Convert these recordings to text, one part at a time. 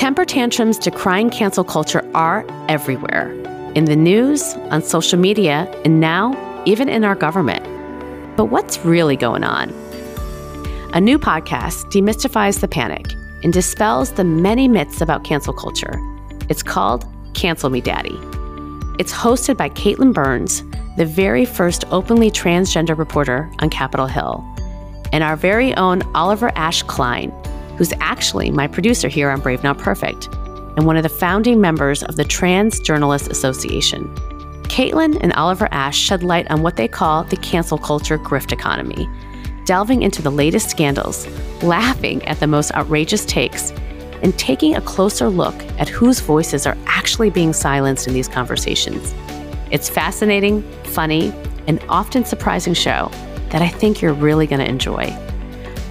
Temper tantrums to crying cancel culture are everywhere in the news, on social media, and now even in our government. But what's really going on? A new podcast demystifies the panic and dispels the many myths about cancel culture. It's called Cancel Me Daddy. It's hosted by Katelyn Burns, the very first openly transgender reporter on Capitol Hill, and our very own Oliver Ash Kleine, who's actually my producer here on Brave Not Perfect and one of the founding members of the Trans Journalists Association. Katelyn and Oliver Ash shed light on what they call the cancel culture grift economy, delving into the latest scandals, laughing at the most outrageous takes, and taking a closer look at whose voices are actually being silenced in these conversations. It's fascinating, funny, and often surprising show that I think you're really going to enjoy.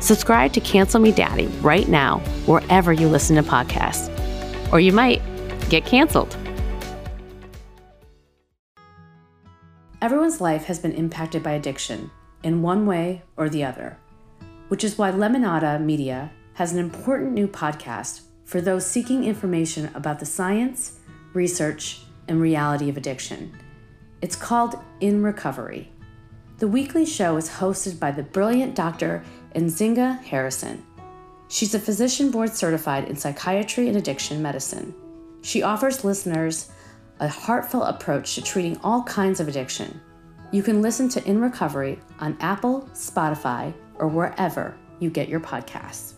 Subscribe to Cancel Me Daddy right now, wherever you listen to podcasts, or you might get canceled. Everyone's life has been impacted by addiction in one way or the other, which is why Lemonada Media has an important new podcast for those seeking information about the science, research, and reality of addiction. It's called In Recovery. The weekly show is hosted by the brilliant Dr. Nzinga Harrison. She's a physician board certified in psychiatry and addiction medicine. She offers listeners a heartfelt approach to treating all kinds of addiction. You can listen to In Recovery on Apple, Spotify, or wherever you get your podcasts.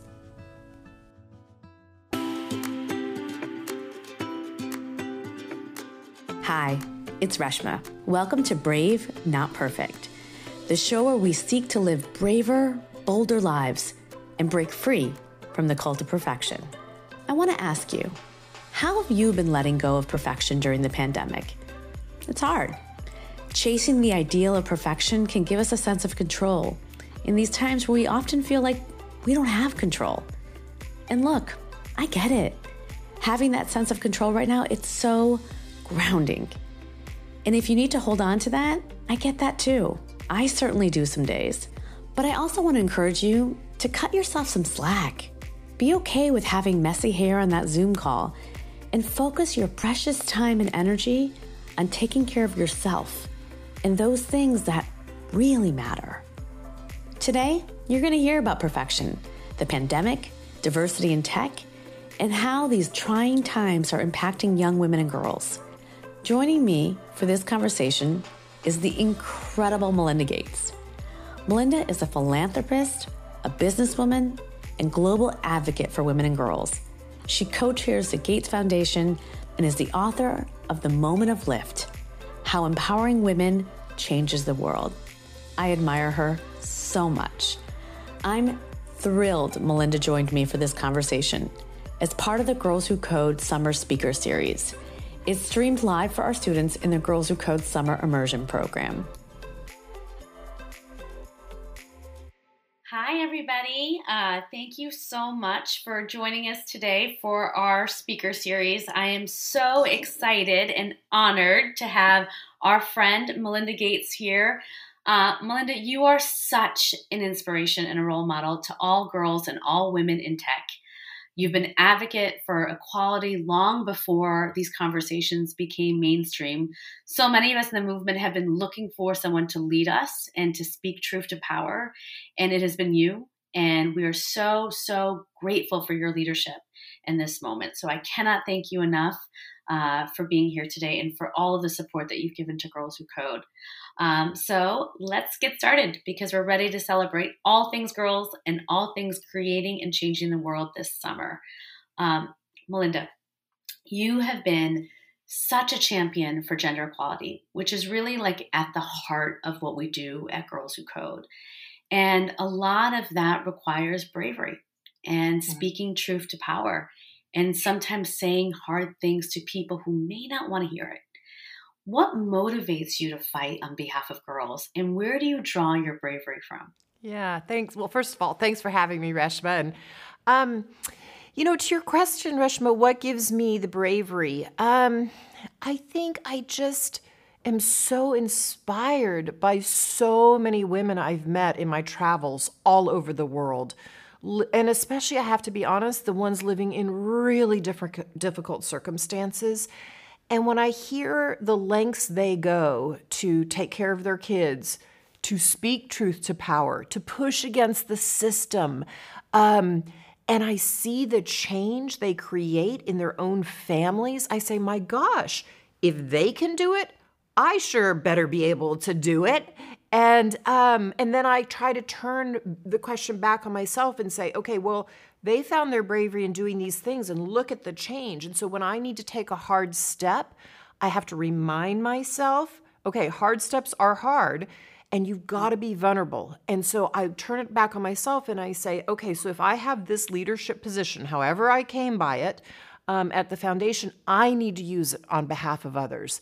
Hi, it's Reshma. Welcome to Brave, Not Perfect, the show where we seek to live braver, bolder lives and break free from the cult of perfection. I want to ask you how have you been letting go of perfection during the pandemic? It's hard. Chasing the ideal of perfection can give us a sense of control in these times where we often feel like we don't have control. And look, I get it. Having that sense of control right now, it's so grounding. And if you need to hold on to that, I get that too. I certainly do some days. But I also want to encourage you to cut yourself some slack. Be okay with having messy hair on that Zoom call and focus your precious time and energy on taking care of yourself and those things that really matter. Today, you're going to hear about perfection, the pandemic, diversity in tech, and how these trying times are impacting young women and girls. Joining me for this conversation is the incredible Melinda Gates. Melinda is a philanthropist, a businesswoman, and global advocate for women and girls. She co chairs the Gates Foundation and is the author of The Moment of Lift How Empowering Women Changes the World. I admire her so much. I'm thrilled Melinda joined me for this conversation as part of the Girls Who Code Summer Speaker Series. It's streamed live for our students in the Girls Who Code Summer Immersion Program. Everybody. Uh, thank you so much for joining us today for our speaker series. I am so excited and honored to have our friend Melinda Gates here. Uh, Melinda, you are such an inspiration and a role model to all girls and all women in tech. You've been advocate for equality long before these conversations became mainstream. So many of us in the movement have been looking for someone to lead us and to speak truth to power, and it has been you. And we are so, so grateful for your leadership in this moment. So I cannot thank you enough uh, for being here today and for all of the support that you've given to Girls Who Code. Um, so let's get started because we're ready to celebrate all things girls and all things creating and changing the world this summer. Um, Melinda, you have been such a champion for gender equality, which is really like at the heart of what we do at Girls Who Code. And a lot of that requires bravery and mm-hmm. speaking truth to power and sometimes saying hard things to people who may not want to hear it. What motivates you to fight on behalf of girls, and where do you draw your bravery from? Yeah, thanks. Well, first of all, thanks for having me, Reshma. And, um, you know, to your question, Reshma, what gives me the bravery? Um, I think I just am so inspired by so many women I've met in my travels all over the world and especially I have to be honest, the ones living in really different difficult circumstances. And when I hear the lengths they go to take care of their kids, to speak truth to power, to push against the system, um, and I see the change they create in their own families, I say, my gosh, if they can do it, I sure better be able to do it. And um, and then I try to turn the question back on myself and say, okay, well, they found their bravery in doing these things and look at the change. And so when I need to take a hard step, I have to remind myself, okay, hard steps are hard and you've got to be vulnerable. And so I turn it back on myself and I say, okay, so if I have this leadership position, however I came by it um, at the foundation, I need to use it on behalf of others.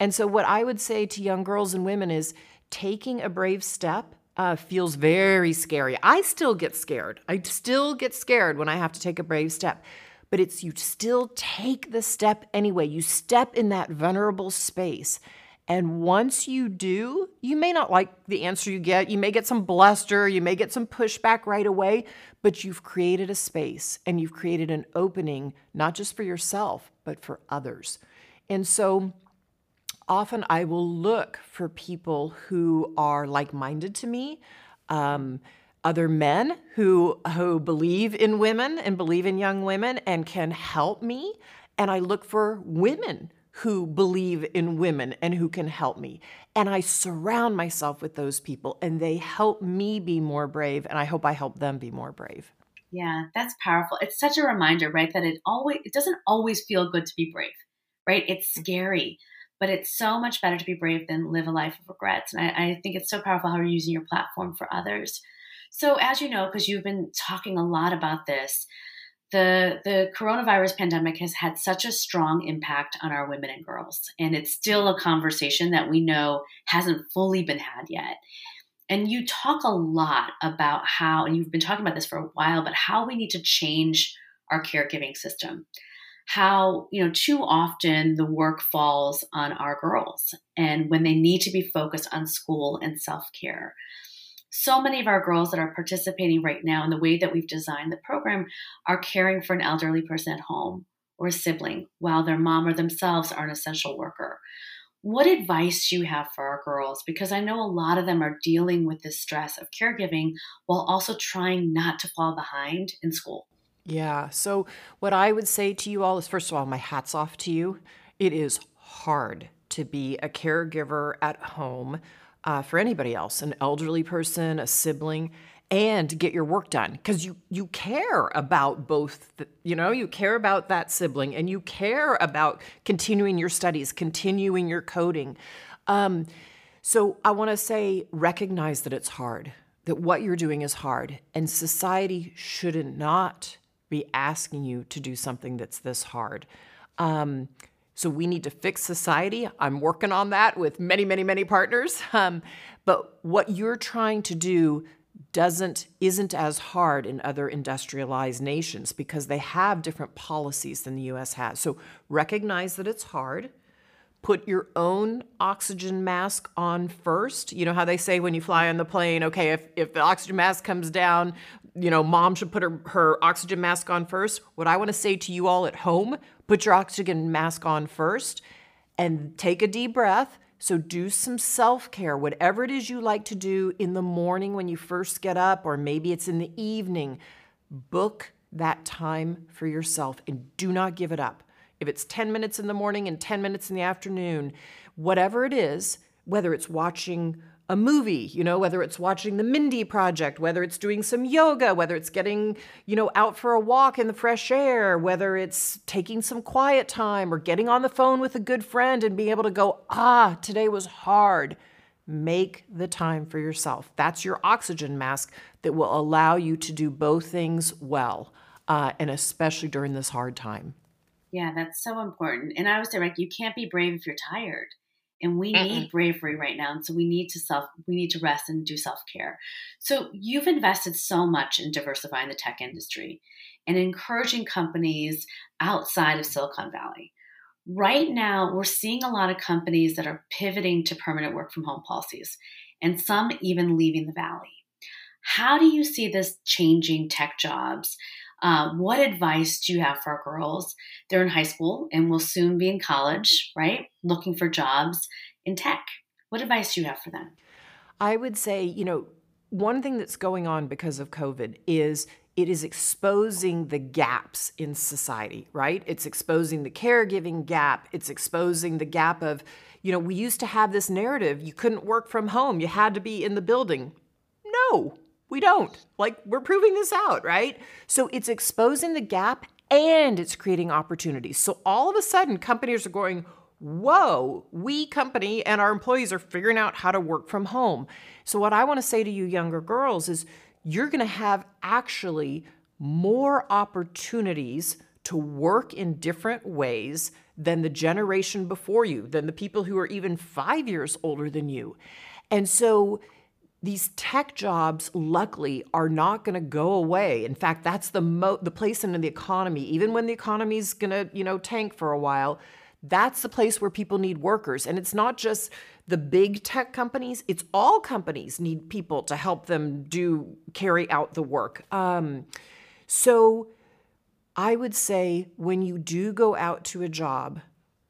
And so what I would say to young girls and women is taking a brave step uh, feels very scary. I still get scared. I still get scared when I have to take a brave step. But it's you still take the step anyway. You step in that vulnerable space. And once you do, you may not like the answer you get. You may get some bluster, you may get some pushback right away, but you've created a space and you've created an opening, not just for yourself, but for others. And so often I will look for people who are like minded to me. Um, other men who who believe in women and believe in young women and can help me and I look for women who believe in women and who can help me and I surround myself with those people and they help me be more brave and I hope I help them be more brave. Yeah, that's powerful. It's such a reminder, right, that it always it doesn't always feel good to be brave. Right? It's scary but it's so much better to be brave than live a life of regrets. And I, I think it's so powerful how you're using your platform for others. So, as you know, because you've been talking a lot about this, the the coronavirus pandemic has had such a strong impact on our women and girls, and it's still a conversation that we know hasn't fully been had yet. And you talk a lot about how, and you've been talking about this for a while, but how we need to change our caregiving system how you know too often the work falls on our girls and when they need to be focused on school and self-care. So many of our girls that are participating right now in the way that we've designed the program are caring for an elderly person at home or a sibling while their mom or themselves are an essential worker. What advice do you have for our girls? Because i know a lot of them are dealing with the stress of caregiving while also trying not to fall behind in school yeah. So, what I would say to you all is first of all, my hat's off to you. It is hard to be a caregiver at home uh, for anybody else, an elderly person, a sibling, and get your work done because you you care about both. The, you know, you care about that sibling, and you care about continuing your studies, continuing your coding. Um, so, I want to say, recognize that it's hard. That what you're doing is hard, and society shouldn't not be asking you to do something that's this hard. Um, so we need to fix society. I'm working on that with many, many, many partners. Um, but what you're trying to do doesn't isn't as hard in other industrialized nations because they have different policies than the US has. So recognize that it's hard put your own oxygen mask on first. You know how they say when you fly on the plane, okay, if, if the oxygen mask comes down, you know, mom should put her, her oxygen mask on first. What I want to say to you all at home, put your oxygen mask on first and take a deep breath. So do some self care, whatever it is you like to do in the morning when you first get up, or maybe it's in the evening. Book that time for yourself and do not give it up if it's 10 minutes in the morning and 10 minutes in the afternoon, whatever it is, whether it's watching a movie, you know, whether it's watching the Mindy Project, whether it's doing some yoga, whether it's getting, you know, out for a walk in the fresh air, whether it's taking some quiet time or getting on the phone with a good friend and being able to go, ah, today was hard. Make the time for yourself. That's your oxygen mask that will allow you to do both things well, uh, and especially during this hard time. Yeah, that's so important. And I was direct, you can't be brave if you're tired. And we Mm-mm. need bravery right now. And so we need to self we need to rest and do self-care. So you've invested so much in diversifying the tech industry and encouraging companies outside of Silicon Valley. Right now, we're seeing a lot of companies that are pivoting to permanent work from home policies, and some even leaving the valley. How do you see this changing tech jobs? Uh, what advice do you have for girls? They're in high school and will soon be in college, right? Looking for jobs in tech. What advice do you have for them? I would say, you know, one thing that's going on because of COVID is it is exposing the gaps in society, right? It's exposing the caregiving gap. It's exposing the gap of, you know, we used to have this narrative you couldn't work from home, you had to be in the building. No, we don't. Like, we're proving this out, right? So it's exposing the gap and it's creating opportunities. So all of a sudden, companies are going, whoa, we company and our employees are figuring out how to work from home. So, what I want to say to you, younger girls, is you're going to have actually more opportunities to work in different ways than the generation before you, than the people who are even five years older than you. And so these tech jobs, luckily, are not going to go away. In fact, that's the mo- the place in the economy. Even when the economy's going to, you know, tank for a while, that's the place where people need workers. And it's not just the big tech companies, it's all companies need people to help them do carry out the work. Um, so I would say when you do go out to a job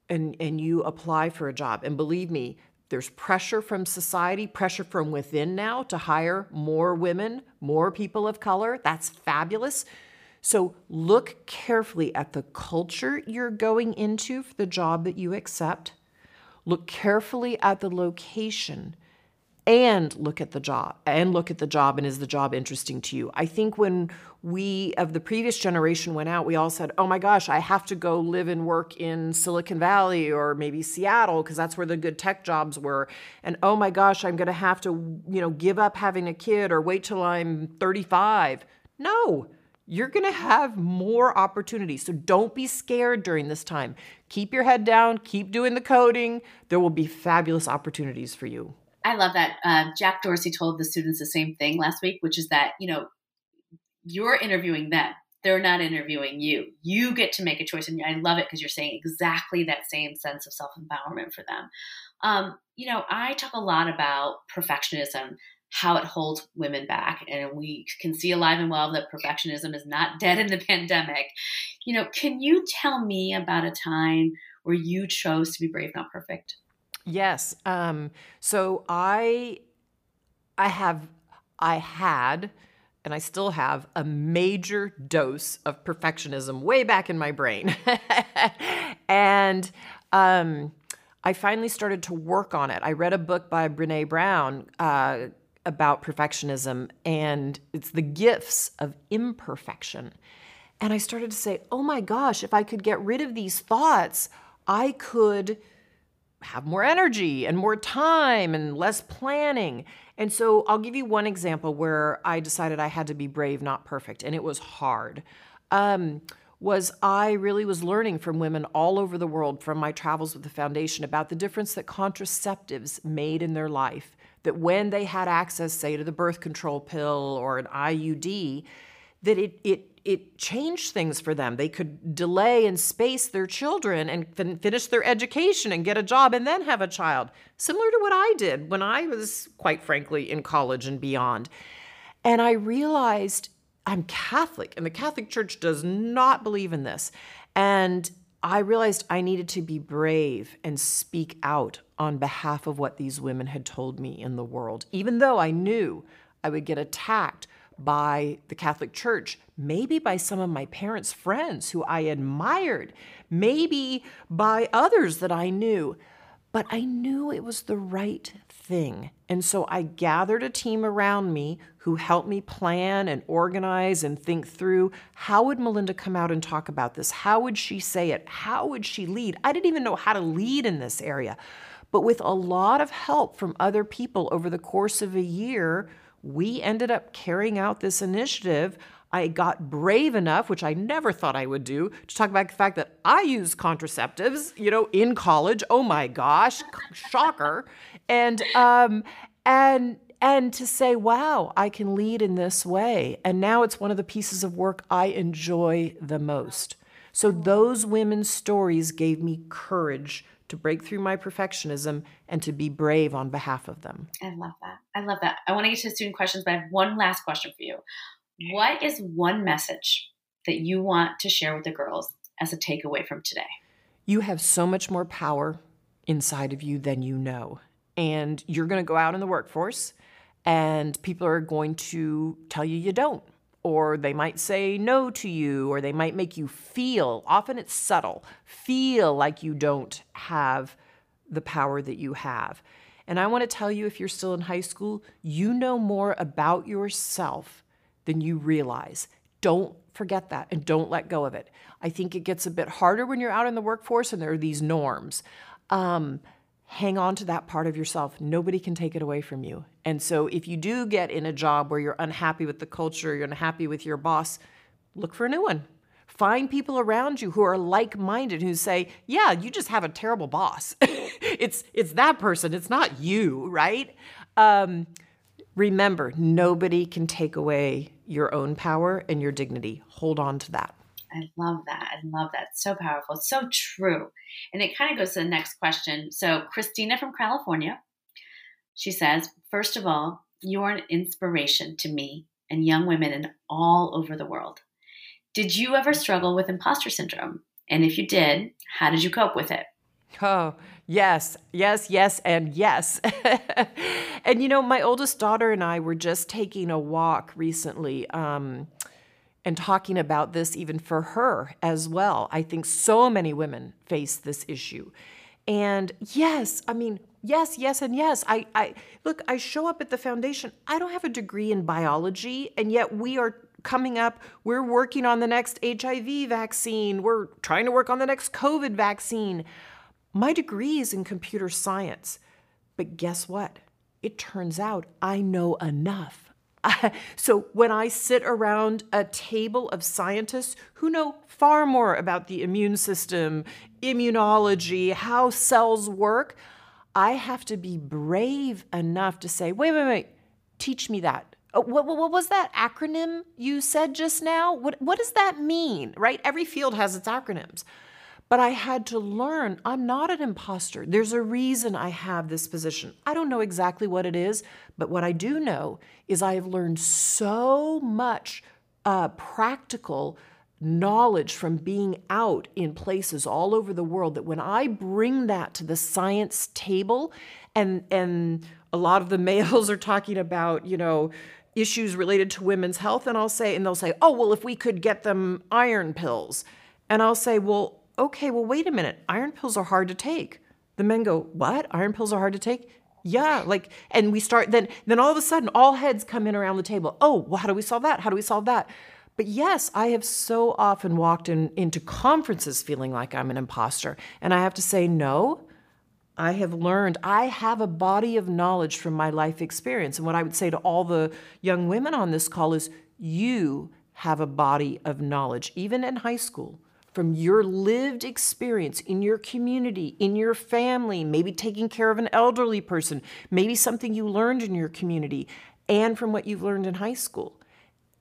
and, and you apply for a job, and believe me, there's pressure from society, pressure from within now to hire more women, more people of color. That's fabulous. So look carefully at the culture you're going into for the job that you accept. Look carefully at the location and look at the job and look at the job and is the job interesting to you i think when we of the previous generation went out we all said oh my gosh i have to go live and work in silicon valley or maybe seattle because that's where the good tech jobs were and oh my gosh i'm going to have to you know give up having a kid or wait till i'm 35 no you're going to have more opportunities. So don't be scared during this time. Keep your head down, keep doing the coding. There will be fabulous opportunities for you. I love that. Uh, Jack Dorsey told the students the same thing last week, which is that, you know, you're interviewing them. They're not interviewing you. You get to make a choice. And I love it because you're saying exactly that same sense of self empowerment for them. Um, you know, I talk a lot about perfectionism how it holds women back. And we can see alive and well that perfectionism is not dead in the pandemic. You know, can you tell me about a time where you chose to be brave, not perfect? Yes. Um, so I, I have, I had, and I still have a major dose of perfectionism way back in my brain, and um, I finally started to work on it. I read a book by Brene Brown uh, about perfectionism, and it's the gifts of imperfection. And I started to say, oh my gosh, if I could get rid of these thoughts, I could have more energy and more time and less planning. And so I'll give you one example where I decided I had to be brave, not perfect, and it was hard. Um, was I really was learning from women all over the world from my travels with the foundation about the difference that contraceptives made in their life that when they had access, say, to the birth control pill or an IUD, that it it it changed things for them. They could delay and space their children and fin- finish their education and get a job and then have a child, similar to what I did when I was, quite frankly, in college and beyond. And I realized I'm Catholic, and the Catholic Church does not believe in this. And I realized I needed to be brave and speak out on behalf of what these women had told me in the world, even though I knew I would get attacked by the Catholic Church, maybe by some of my parents' friends who I admired, maybe by others that I knew. But I knew it was the right thing. And so I gathered a team around me who helped me plan and organize and think through how would Melinda come out and talk about this? How would she say it? How would she lead? I didn't even know how to lead in this area. But with a lot of help from other people over the course of a year, we ended up carrying out this initiative. I got brave enough, which I never thought I would do, to talk about the fact that I use contraceptives, you know, in college. Oh my gosh, shocker! And um, and and to say, wow, I can lead in this way. And now it's one of the pieces of work I enjoy the most. So those women's stories gave me courage to break through my perfectionism and to be brave on behalf of them. I love that. I love that. I want to get to the student questions, but I have one last question for you. What is one message that you want to share with the girls as a takeaway from today? You have so much more power inside of you than you know. And you're going to go out in the workforce, and people are going to tell you you don't or they might say no to you, or they might make you feel, often it's subtle, feel like you don't have the power that you have. And I want to tell you if you're still in high school, you know more about yourself than you realize. Don't forget that and don't let go of it. I think it gets a bit harder when you're out in the workforce and there are these norms. Um, hang on to that part of yourself. Nobody can take it away from you. And so if you do get in a job where you're unhappy with the culture, you're unhappy with your boss, look for a new one. Find people around you who are like-minded who say, "Yeah, you just have a terrible boss." it's it's that person, it's not you, right? Um, remember, nobody can take away your own power and your dignity. Hold on to that. I love that. I love that. So powerful. so true. And it kind of goes to the next question. So, Christina from California, she says, First of all, you are an inspiration to me and young women in all over the world. Did you ever struggle with imposter syndrome? And if you did, how did you cope with it? Oh, yes, yes, yes, and yes. and you know, my oldest daughter and I were just taking a walk recently. Um, and talking about this even for her as well. I think so many women face this issue. And yes, I mean, yes, yes, and yes. I, I look, I show up at the foundation. I don't have a degree in biology, and yet we are coming up. We're working on the next HIV vaccine. We're trying to work on the next COVID vaccine. My degree is in computer science. But guess what? It turns out I know enough so when I sit around a table of scientists who know far more about the immune system, immunology, how cells work, I have to be brave enough to say, wait, wait, wait, teach me that. Uh, what, what, what, was that acronym you said just now? What, what does that mean, right? Every field has its acronyms. But I had to learn I'm not an imposter. There's a reason I have this position. I don't know exactly what it is, but what I do know is I have learned so much uh, practical knowledge from being out in places all over the world that when I bring that to the science table, and and a lot of the males are talking about, you know, issues related to women's health, and I'll say, and they'll say, oh well, if we could get them iron pills, and I'll say, well, okay, well, wait a minute. Iron pills are hard to take. The men go, what? Iron pills are hard to take? Yeah, like, and we start then. Then all of a sudden, all heads come in around the table. Oh, well, how do we solve that? How do we solve that? But yes, I have so often walked in, into conferences feeling like I'm an imposter, and I have to say no. I have learned, I have a body of knowledge from my life experience. And what I would say to all the young women on this call is you have a body of knowledge, even in high school from your lived experience in your community, in your family, maybe taking care of an elderly person, maybe something you learned in your community, and from what you've learned in high school.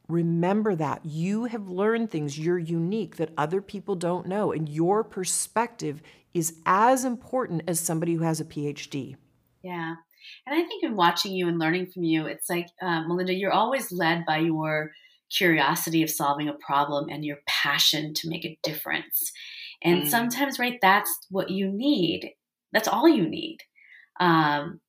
Remember that you have learned things, you're unique that other people don't know, and your perspective is as important as somebody who has a PhD. Yeah. And I think in watching you and learning from you, it's like, uh, Melinda, you're always led by your curiosity of solving a problem and your passion to make a difference. And mm. sometimes, right, that's what you need. That's all you need um,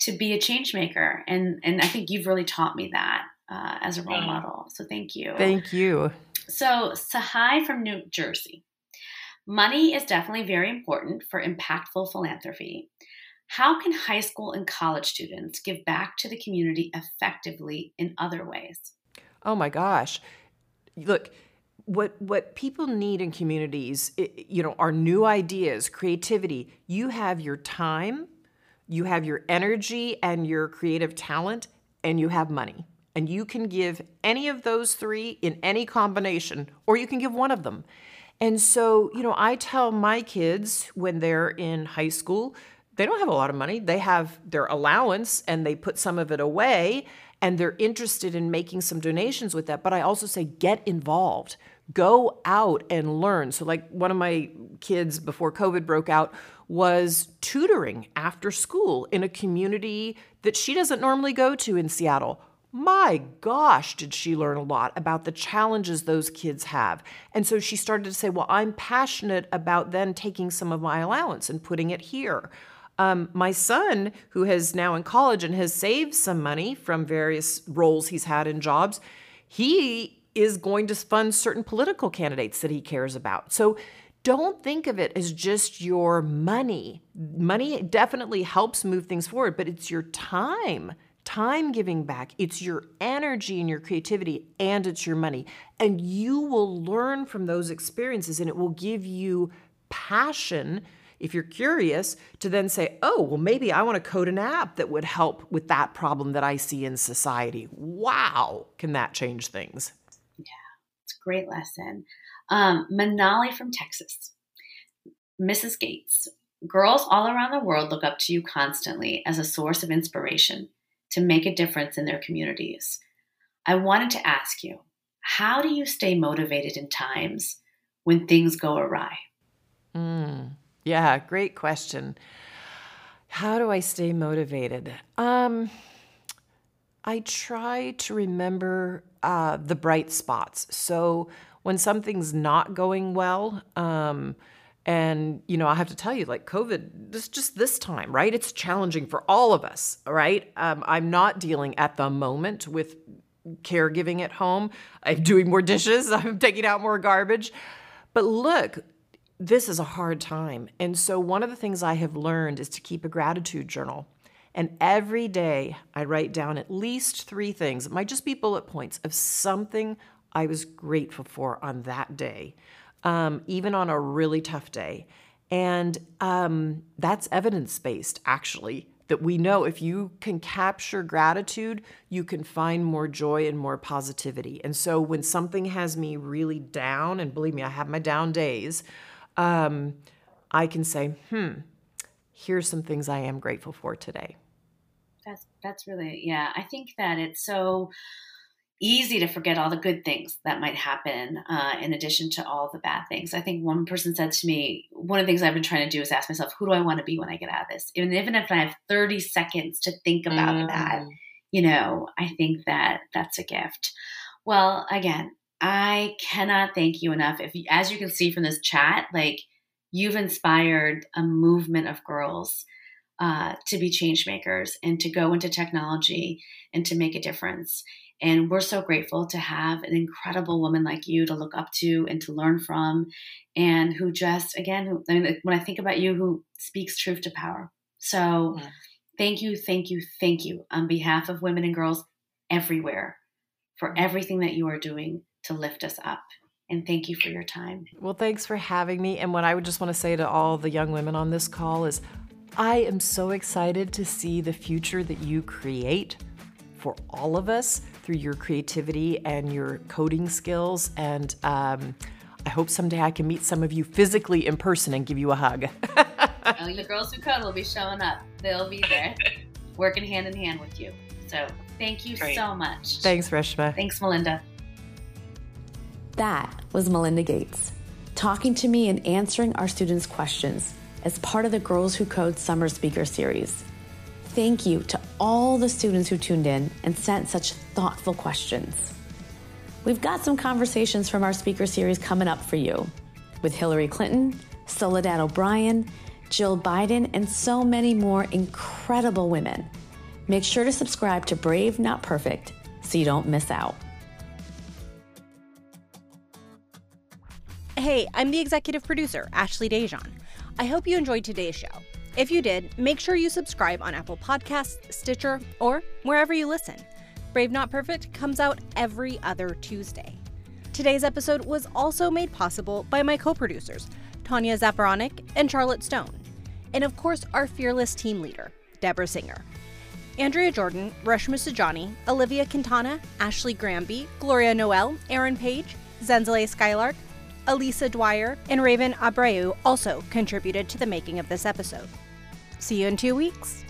to be a change maker. And and I think you've really taught me that uh, as a role model. So thank you. Thank you. So Sahai from New Jersey. Money is definitely very important for impactful philanthropy. How can high school and college students give back to the community effectively in other ways? Oh my gosh. Look, what what people need in communities, you know, are new ideas, creativity. You have your time, you have your energy and your creative talent, and you have money. And you can give any of those three in any combination, or you can give one of them. And so, you know, I tell my kids when they're in high school, they don't have a lot of money. They have their allowance and they put some of it away and they're interested in making some donations with that. But I also say get involved. Go out and learn. So, like one of my kids before COVID broke out was tutoring after school in a community that she doesn't normally go to in Seattle. My gosh, did she learn a lot about the challenges those kids have. And so she started to say, Well, I'm passionate about then taking some of my allowance and putting it here. Um, my son, who is now in college and has saved some money from various roles he's had in jobs, he is going to fund certain political candidates that he cares about. So don't think of it as just your money. Money definitely helps move things forward, but it's your time, time giving back. It's your energy and your creativity, and it's your money. And you will learn from those experiences, and it will give you passion if you're curious, to then say, oh, well, maybe I want to code an app that would help with that problem that I see in society. Wow, can that change things? Yeah, it's a great lesson. Um, Manali from Texas. Mrs. Gates, girls all around the world look up to you constantly as a source of inspiration to make a difference in their communities. I wanted to ask you, how do you stay motivated in times when things go awry? Mm. Yeah, great question. How do I stay motivated? Um, I try to remember uh, the bright spots. So when something's not going well, um, and you know, I have to tell you, like COVID, this just this time, right? It's challenging for all of us, right? Um, I'm not dealing at the moment with caregiving at home. I'm doing more dishes. I'm taking out more garbage. But look, this is a hard time. And so, one of the things I have learned is to keep a gratitude journal. And every day I write down at least three things. It might just be bullet points of something I was grateful for on that day, um, even on a really tough day. And um, that's evidence based, actually, that we know if you can capture gratitude, you can find more joy and more positivity. And so when something has me really down, and believe me, I have my down days, um, I can say, hmm, here's some things I am grateful for today. That's that's really yeah. I think that it's so easy to forget all the good things that might happen uh, in addition to all the bad things. I think one person said to me, one of the things I've been trying to do is ask myself, who do I want to be when I get out of this? And even if I have 30 seconds to think about mm. that, you know, I think that that's a gift. Well, again, I cannot thank you enough. If, as you can see from this chat, like you've inspired a movement of girls uh, to be change makers and to go into technology and to make a difference. And we're so grateful to have an incredible woman like you to look up to and to learn from, and who just, again, who, I mean, when I think about you, who speaks truth to power. So yeah. thank you, thank you, thank you on behalf of women and girls everywhere for everything that you are doing to lift us up. And thank you for your time. Well, thanks for having me. And what I would just want to say to all the young women on this call is I am so excited to see the future that you create for all of us through your creativity and your coding skills. And um, I hope someday I can meet some of you physically in person and give you a hug. well, the girls who code will be showing up. They'll be there, working hand in hand with you. So thank you Great. so much. Thanks, Reshma. Thanks, Melinda. That was Melinda Gates talking to me and answering our students' questions as part of the Girls Who Code Summer Speaker Series. Thank you to all the students who tuned in and sent such thoughtful questions. We've got some conversations from our speaker series coming up for you with Hillary Clinton, Soledad O'Brien, Jill Biden, and so many more incredible women. Make sure to subscribe to Brave Not Perfect so you don't miss out. Hey, I'm the executive producer, Ashley Dejan. I hope you enjoyed today's show. If you did, make sure you subscribe on Apple Podcasts, Stitcher, or wherever you listen. Brave Not Perfect comes out every other Tuesday. Today's episode was also made possible by my co producers, Tanya Zaporanic and Charlotte Stone. And of course, our fearless team leader, Deborah Singer. Andrea Jordan, Reshma Saujani, Olivia Quintana, Ashley Granby, Gloria Noel, Aaron Page, Zenzele Skylark, Elisa Dwyer, and Raven Abreu also contributed to the making of this episode. See you in two weeks.